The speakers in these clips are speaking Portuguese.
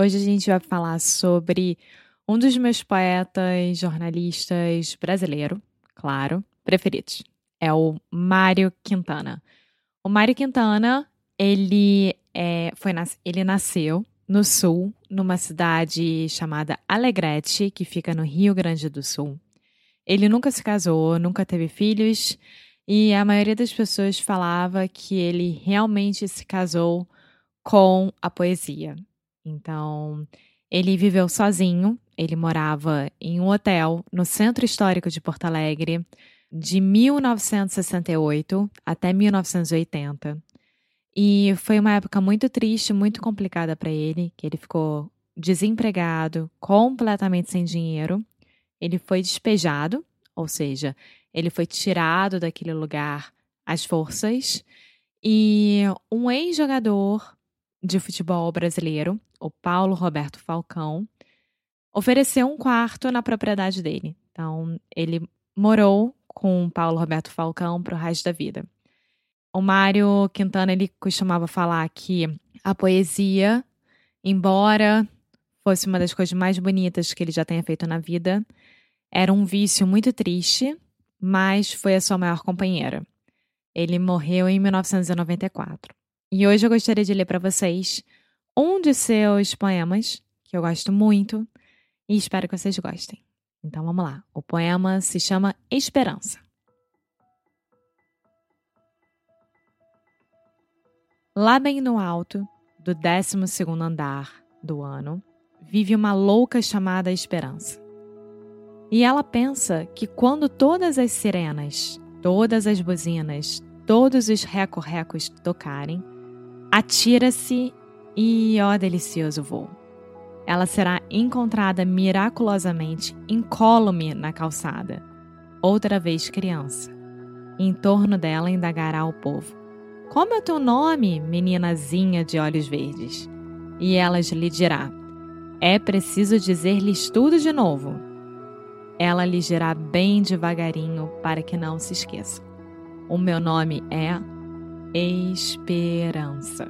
Hoje a gente vai falar sobre um dos meus poetas, jornalistas brasileiro, claro, preferidos. É o Mário Quintana. O Mário Quintana, ele é, foi ele nasceu no sul, numa cidade chamada Alegrete, que fica no Rio Grande do Sul. Ele nunca se casou, nunca teve filhos, e a maioria das pessoas falava que ele realmente se casou com a poesia. Então, ele viveu sozinho, ele morava em um hotel no Centro Histórico de Porto Alegre de 1968 até 1980. E foi uma época muito triste, muito complicada para ele, que ele ficou desempregado, completamente sem dinheiro. Ele foi despejado, ou seja, ele foi tirado daquele lugar às forças. E um ex-jogador de futebol brasileiro, o Paulo Roberto Falcão, ofereceu um quarto na propriedade dele. Então, ele morou com o Paulo Roberto Falcão para o resto da vida. O Mário Quintana ele costumava falar que a poesia, embora fosse uma das coisas mais bonitas que ele já tenha feito na vida, era um vício muito triste, mas foi a sua maior companheira. Ele morreu em 1994. E hoje eu gostaria de ler para vocês um de seus poemas, que eu gosto muito, e espero que vocês gostem. Então vamos lá. O poema se chama Esperança. Lá bem no alto do 12 andar do ano, vive uma louca chamada Esperança. E ela pensa que quando todas as sirenas, todas as buzinas, todos os recorrecos tocarem, Atira-se e, ó delicioso voo. Ela será encontrada miraculosamente incólume na calçada, outra vez criança. Em torno dela indagará o povo: Como é teu nome, meninazinha de olhos verdes? E elas lhe dirá: É preciso dizer-lhes tudo de novo. Ela lhe dirá bem devagarinho para que não se esqueça. O meu nome é esperança.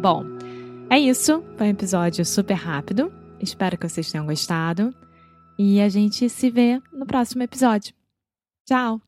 Bom, é isso. Foi um episódio super rápido. Espero que vocês tenham gostado. E a gente se vê no próximo episódio. Tchau!